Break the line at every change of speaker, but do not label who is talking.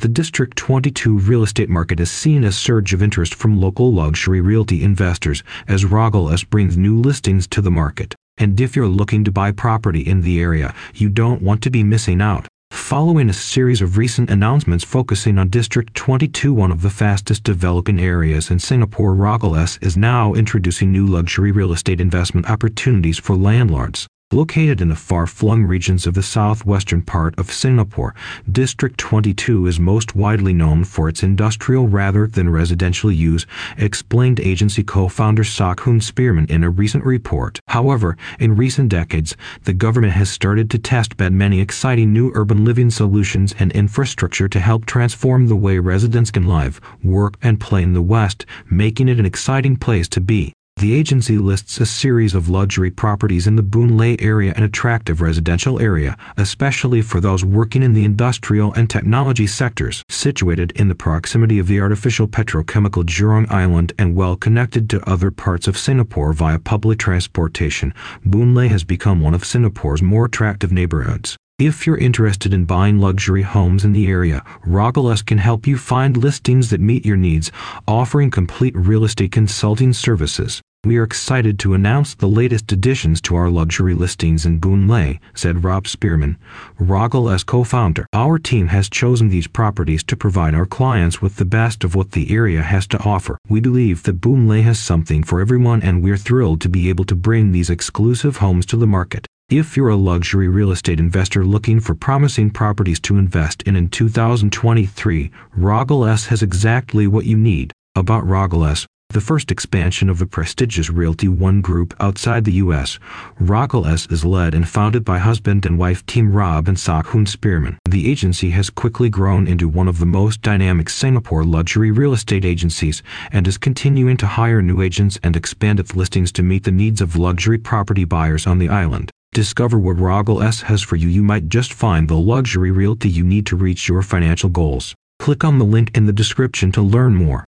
The District 22 real estate market has seen a surge of interest from local luxury realty investors as Rogel brings new listings to the market. And if you're looking to buy property in the area, you don't want to be missing out. Following a series of recent announcements focusing on District 22, one of the fastest developing areas in Singapore, Rogel is now introducing new luxury real estate investment opportunities for landlords. Located in the far-flung regions of the southwestern part of Singapore, District 22 is most widely known for its industrial rather than residential use, explained agency co-founder Sok Hoon Spearman in a recent report. However, in recent decades, the government has started to test bed many exciting new urban living solutions and infrastructure to help transform the way residents can live, work, and play in the West, making it an exciting place to be. The agency lists a series of luxury properties in the Boon Lay area, an attractive residential area, especially for those working in the industrial and technology sectors, situated in the proximity of the artificial petrochemical Jurong Island and well connected to other parts of Singapore via public transportation. Boon Lay has become one of Singapore's more attractive neighborhoods. If you're interested in buying luxury homes in the area, Rogeless can help you find listings that meet your needs, offering complete real estate consulting services. We are excited to announce the latest additions to our luxury listings in Boon Lay, said Rob Spearman, Rogel co-founder. Our team has chosen these properties to provide our clients with the best of what the area has to offer. We believe that Boon Lay has something for everyone and we're thrilled to be able to bring these exclusive homes to the market. If you're a luxury real estate investor looking for promising properties to invest in in 2023, Rogel has exactly what you need. About Rogel the first expansion of the prestigious Realty One group outside the U.S., Rogel is led and founded by husband and wife team Rob and Sok Spearman. The agency has quickly grown into one of the most dynamic Singapore luxury real estate agencies and is continuing to hire new agents and expand its listings to meet the needs of luxury property buyers on the island. Discover what Rogel has for you. You might just find the luxury realty you need to reach your financial goals. Click on the link in the description to learn more.